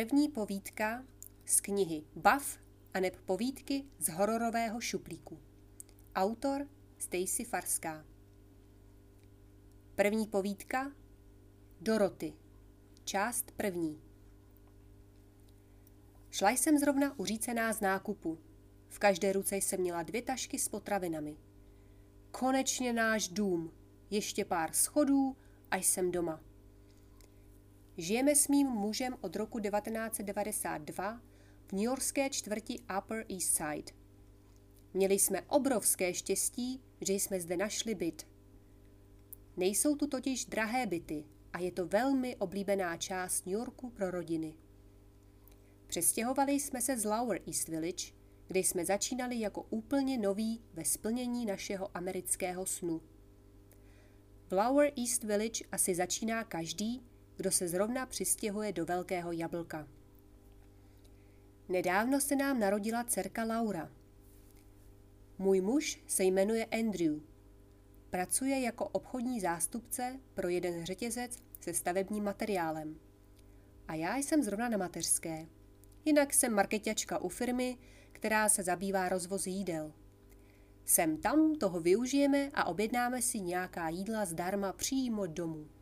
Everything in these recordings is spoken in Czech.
První povídka z knihy Bav a neb povídky z hororového šuplíku. Autor Stacy Farská. První povídka Doroty. Část první. Šla jsem zrovna uřícená z nákupu. V každé ruce jsem měla dvě tašky s potravinami. Konečně náš dům. Ještě pár schodů a jsem doma. Žijeme s mým mužem od roku 1992 v newyorské čtvrti Upper East Side. Měli jsme obrovské štěstí, že jsme zde našli byt. Nejsou tu totiž drahé byty a je to velmi oblíbená část New Yorku pro rodiny. Přestěhovali jsme se z Lower East Village, kde jsme začínali jako úplně noví ve splnění našeho amerického snu. V Lower East Village asi začíná každý, kdo se zrovna přistěhuje do Velkého jablka. Nedávno se nám narodila dcerka Laura. Můj muž se jmenuje Andrew. Pracuje jako obchodní zástupce pro jeden řetězec se stavebním materiálem. A já jsem zrovna na mateřské. Jinak jsem marketačka u firmy, která se zabývá rozvozy jídel. Sem tam toho využijeme a objednáme si nějaká jídla zdarma přímo domů.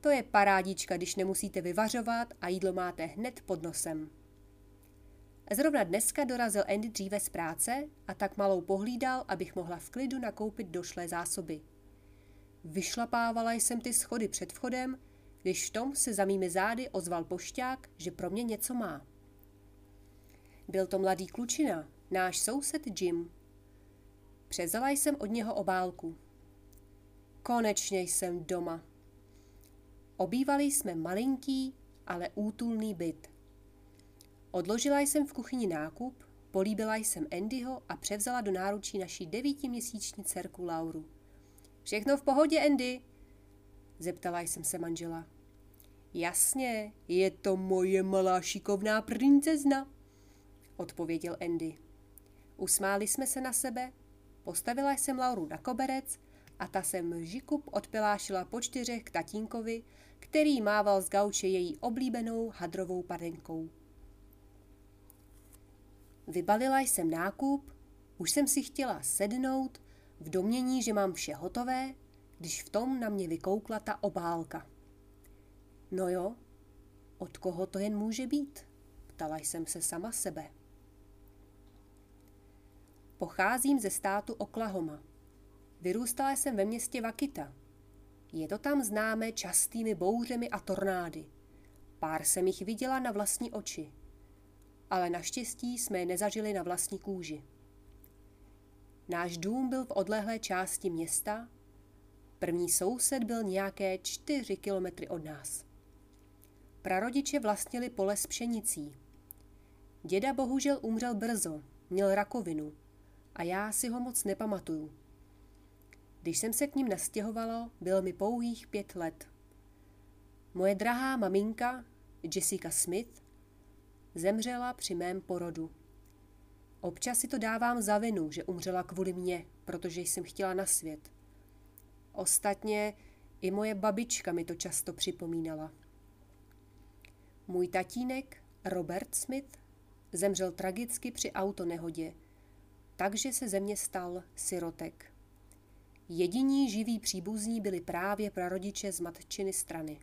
To je parádička, když nemusíte vyvařovat a jídlo máte hned pod nosem. Zrovna dneska dorazil Andy dříve z práce a tak malou pohlídal, abych mohla v klidu nakoupit došlé zásoby. Vyšlapávala jsem ty schody před vchodem, když v tom se za mými zády ozval pošťák, že pro mě něco má. Byl to mladý klučina, náš soused Jim. Přezala jsem od něho obálku. Konečně jsem doma. Obývali jsme malinký, ale útulný byt. Odložila jsem v kuchyni nákup, políbila jsem Andyho a převzala do náručí naší devítiměsíční dcerku Lauru. Všechno v pohodě, Andy? Zeptala jsem se manžela. Jasně, je to moje malá šikovná princezna, odpověděl Andy. Usmáli jsme se na sebe, postavila jsem Lauru na koberec a ta se mžikup odpilášila po čtyřech k tatínkovi, který mával z gauče její oblíbenou hadrovou padenkou. Vybalila jsem nákup, už jsem si chtěla sednout, v domění, že mám vše hotové, když v tom na mě vykoukla ta obálka. No jo, od koho to jen může být? Ptala jsem se sama sebe. Pocházím ze státu Oklahoma. Vyrůstala jsem ve městě Vakita. Je to tam známé častými bouřemi a tornády. Pár jsem jich viděla na vlastní oči. Ale naštěstí jsme je nezažili na vlastní kůži. Náš dům byl v odlehlé části města. První soused byl nějaké čtyři kilometry od nás. Prarodiče vlastnili pole s pšenicí. Děda bohužel umřel brzo, měl rakovinu a já si ho moc nepamatuju. Když jsem se k ním nastěhovalo, bylo mi pouhých pět let. Moje drahá maminka, Jessica Smith, zemřela při mém porodu. Občas si to dávám za vinu, že umřela kvůli mně, protože jsem chtěla na svět. Ostatně i moje babička mi to často připomínala. Můj tatínek, Robert Smith, zemřel tragicky při autonehodě, takže se ze mě stal sirotek. Jediní živí příbuzní byli právě prarodiče z matčiny strany.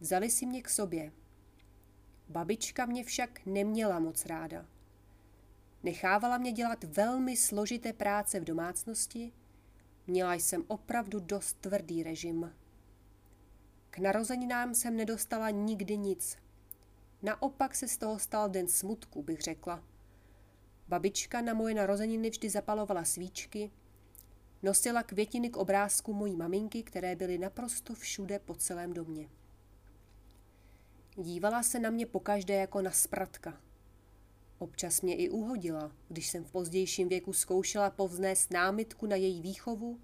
Vzali si mě k sobě. Babička mě však neměla moc ráda. Nechávala mě dělat velmi složité práce v domácnosti, měla jsem opravdu dost tvrdý režim. K narozeninám jsem nedostala nikdy nic. Naopak se z toho stal den smutku, bych řekla. Babička na moje narozeniny vždy zapalovala svíčky, nosila květiny k obrázku mojí maminky, které byly naprosto všude po celém domě. Dívala se na mě pokaždé jako na spratka. Občas mě i uhodila, když jsem v pozdějším věku zkoušela povznést námitku na její výchovu,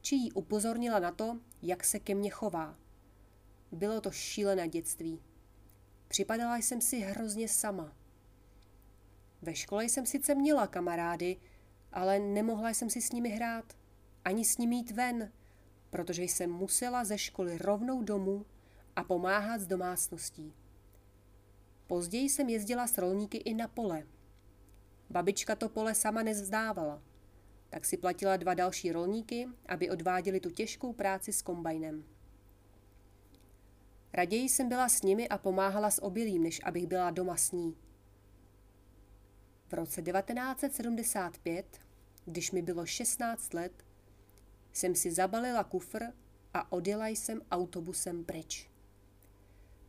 či jí upozornila na to, jak se ke mně chová. Bylo to šílené dětství. Připadala jsem si hrozně sama. Ve škole jsem sice měla kamarády, ale nemohla jsem si s nimi hrát, ani s nimi jít ven, protože jsem musela ze školy rovnou domů a pomáhat s domácností. Později jsem jezdila s rolníky i na pole. Babička to pole sama nezvzdávala, tak si platila dva další rolníky, aby odváděli tu těžkou práci s kombajnem. Raději jsem byla s nimi a pomáhala s obilím, než abych byla doma s ní. V roce 1975, když mi bylo 16 let, jsem si zabalila kufr a odjela jsem autobusem pryč.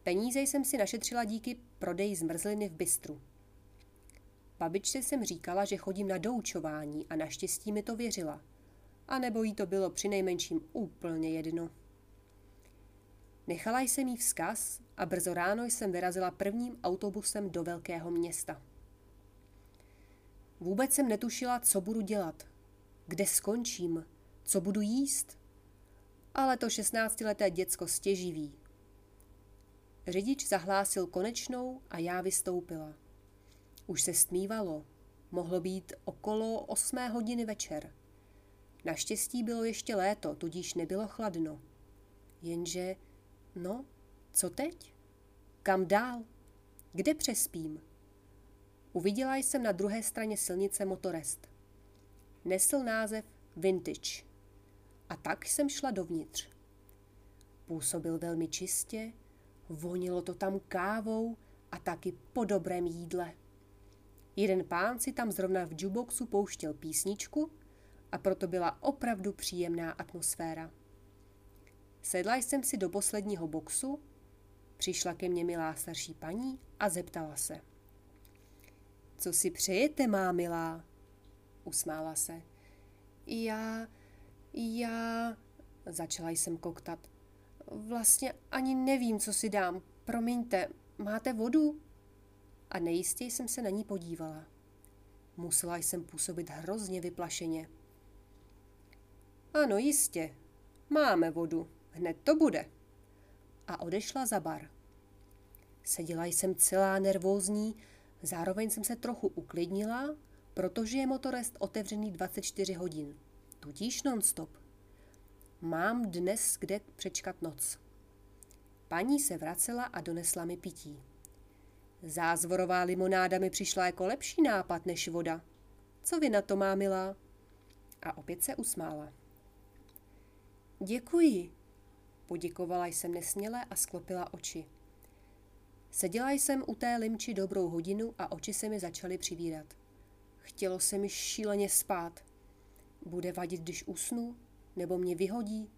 Peníze jsem si našetřila díky prodeji zmrzliny v bistru. Babičce jsem říkala, že chodím na doučování a naštěstí mi to věřila. A nebo jí to bylo přinejmenším úplně jedno. Nechala jsem jí vzkaz a brzo ráno jsem vyrazila prvním autobusem do velkého města. Vůbec jsem netušila, co budu dělat, kde skončím, co budu jíst. Ale to šestnáctileté děcko stěží Řidič zahlásil konečnou a já vystoupila. Už se stmívalo. Mohlo být okolo osmé hodiny večer. Naštěstí bylo ještě léto, tudíž nebylo chladno. Jenže, no, co teď? Kam dál? Kde přespím? Uviděla jsem na druhé straně silnice motorest. Nesl název Vintage. A tak jsem šla dovnitř. Působil velmi čistě, vonilo to tam kávou a taky po dobrém jídle. Jeden pán si tam zrovna v juboxu pouštěl písničku a proto byla opravdu příjemná atmosféra. Sedla jsem si do posledního boxu, přišla ke mně milá starší paní a zeptala se. Co si přejete, má milá? Usmála se. Já, já, začala jsem koktat. Vlastně ani nevím, co si dám. Promiňte, máte vodu? A nejistě jsem se na ní podívala. Musela jsem působit hrozně vyplašeně. Ano, jistě. Máme vodu. Hned to bude. A odešla za bar. Seděla jsem celá nervózní, zároveň jsem se trochu uklidnila, protože je motorest otevřený 24 hodin, tudíž non-stop. Mám dnes kde přečkat noc. Paní se vracela a donesla mi pití. Zázvorová limonáda mi přišla jako lepší nápad než voda. Co vy na to, má milá? A opět se usmála. Děkuji, poděkovala jsem nesměle a sklopila oči. Seděla jsem u té limči dobrou hodinu a oči se mi začaly přivírat. Chtělo se mi šíleně spát. Bude vadit, když usnu? nebo mě vyhodí?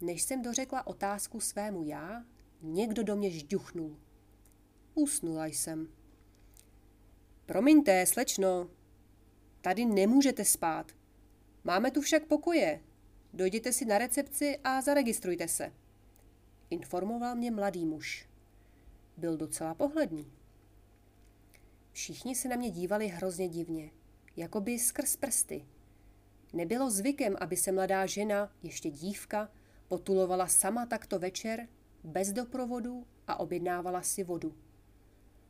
Než jsem dořekla otázku svému já, někdo do mě žduchnul. Usnula jsem. Promiňte, slečno, tady nemůžete spát. Máme tu však pokoje. Dojděte si na recepci a zaregistrujte se. Informoval mě mladý muž. Byl docela pohledný. Všichni se na mě dívali hrozně divně, jako by skrz prsty. Nebylo zvykem, aby se mladá žena, ještě dívka, potulovala sama takto večer, bez doprovodu a objednávala si vodu.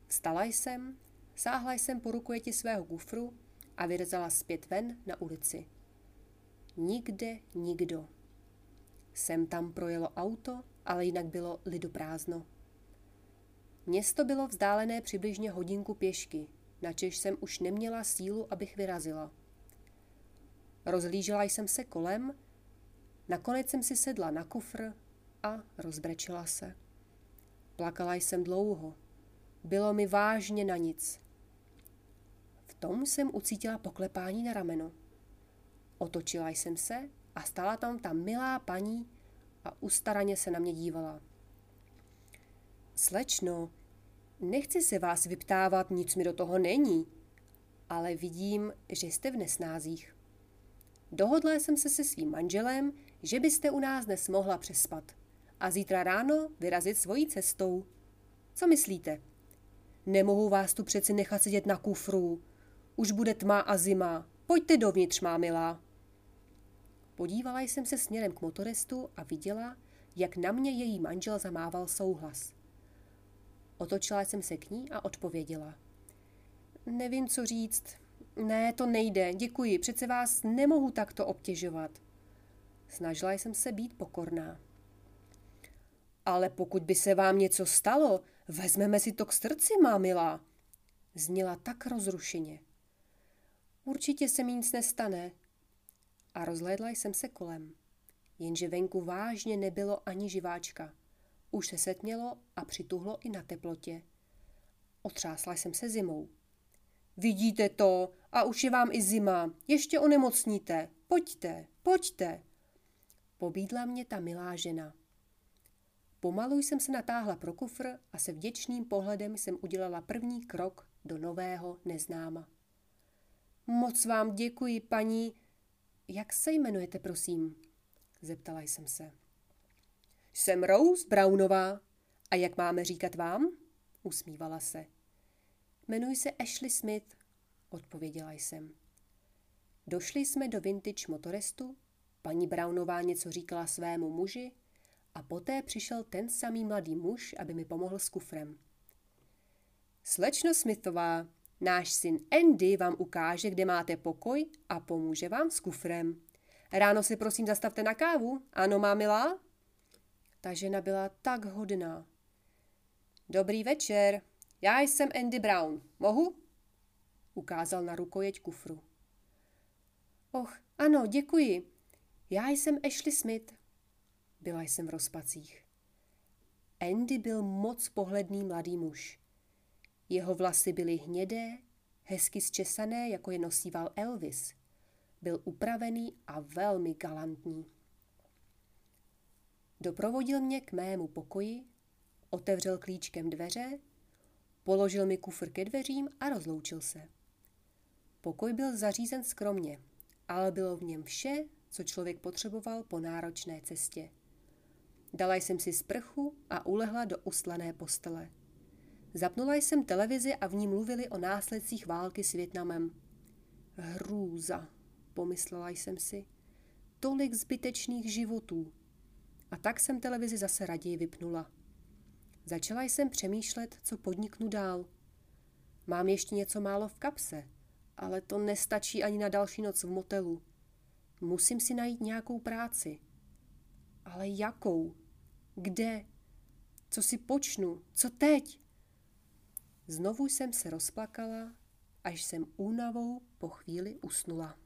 Vstala jsem, sáhla jsem po rukojeti svého kufru a vyrzala zpět ven na ulici. Nikde nikdo. Sem tam projelo auto, ale jinak bylo lidoprázdno. Město bylo vzdálené přibližně hodinku pěšky, načež jsem už neměla sílu, abych vyrazila. Rozhlížela jsem se kolem, nakonec jsem si sedla na kufr a rozbrečela se. Plakala jsem dlouho. Bylo mi vážně na nic. V tom jsem ucítila poklepání na rameno. Otočila jsem se a stala tam ta milá paní a ustaraně se na mě dívala. Slečno, nechci se vás vyptávat, nic mi do toho není, ale vidím, že jste v nesnázích. Dohodla jsem se se svým manželem, že byste u nás dnes mohla přespat a zítra ráno vyrazit svojí cestou. Co myslíte? Nemohu vás tu přeci nechat sedět na kufru. Už bude tma a zima. Pojďte dovnitř, má milá. Podívala jsem se směrem k motorestu a viděla, jak na mě její manžel zamával souhlas. Otočila jsem se k ní a odpověděla. Nevím, co říct. Ne, to nejde, děkuji, přece vás nemohu takto obtěžovat. Snažila jsem se být pokorná. Ale pokud by se vám něco stalo, Vezmeme si to k srdci, má milá. Zněla tak rozrušeně. Určitě se mi nic nestane. A rozhlédla jsem se kolem. Jenže venku vážně nebylo ani živáčka. Už se setmělo a přituhlo i na teplotě. Otřásla jsem se zimou. Vidíte to, a už je vám i zima. Ještě onemocníte. Pojďte, pojďte. Pobídla mě ta milá žena. Pomalu jsem se natáhla pro kufr a se vděčným pohledem jsem udělala první krok do nového neznáma. Moc vám děkuji, paní. Jak se jmenujete, prosím? Zeptala jsem se. Jsem Rose Brownová. A jak máme říkat vám? Usmívala se. Jmenuji se Ashley Smith, odpověděla jsem. Došli jsme do vintage motorestu, paní Brownová něco říkala svému muži a poté přišel ten samý mladý muž, aby mi pomohl s kufrem. Slečno Smithová, náš syn Andy vám ukáže, kde máte pokoj a pomůže vám s kufrem. Ráno se prosím zastavte na kávu, ano, má milá? Ta žena byla tak hodná. Dobrý večer, já jsem Andy Brown. Mohu? Ukázal na rukojeť kufru. Och, ano, děkuji. Já jsem Ashley Smith. Byla jsem v rozpacích. Andy byl moc pohledný mladý muž. Jeho vlasy byly hnědé, hezky zčesané, jako je nosíval Elvis. Byl upravený a velmi galantní. Doprovodil mě k mému pokoji, otevřel klíčkem dveře, položil mi kufr ke dveřím a rozloučil se. Pokoj byl zařízen skromně, ale bylo v něm vše, co člověk potřeboval po náročné cestě. Dala jsem si sprchu a ulehla do ustlané postele. Zapnula jsem televizi a v ní mluvili o následcích války s Větnamem. Hrůza, pomyslela jsem si. Tolik zbytečných životů. A tak jsem televizi zase raději vypnula. Začala jsem přemýšlet, co podniknu dál. Mám ještě něco málo v kapse, ale to nestačí ani na další noc v motelu. Musím si najít nějakou práci. Ale jakou? Kde? Co si počnu? Co teď? Znovu jsem se rozplakala, až jsem únavou po chvíli usnula.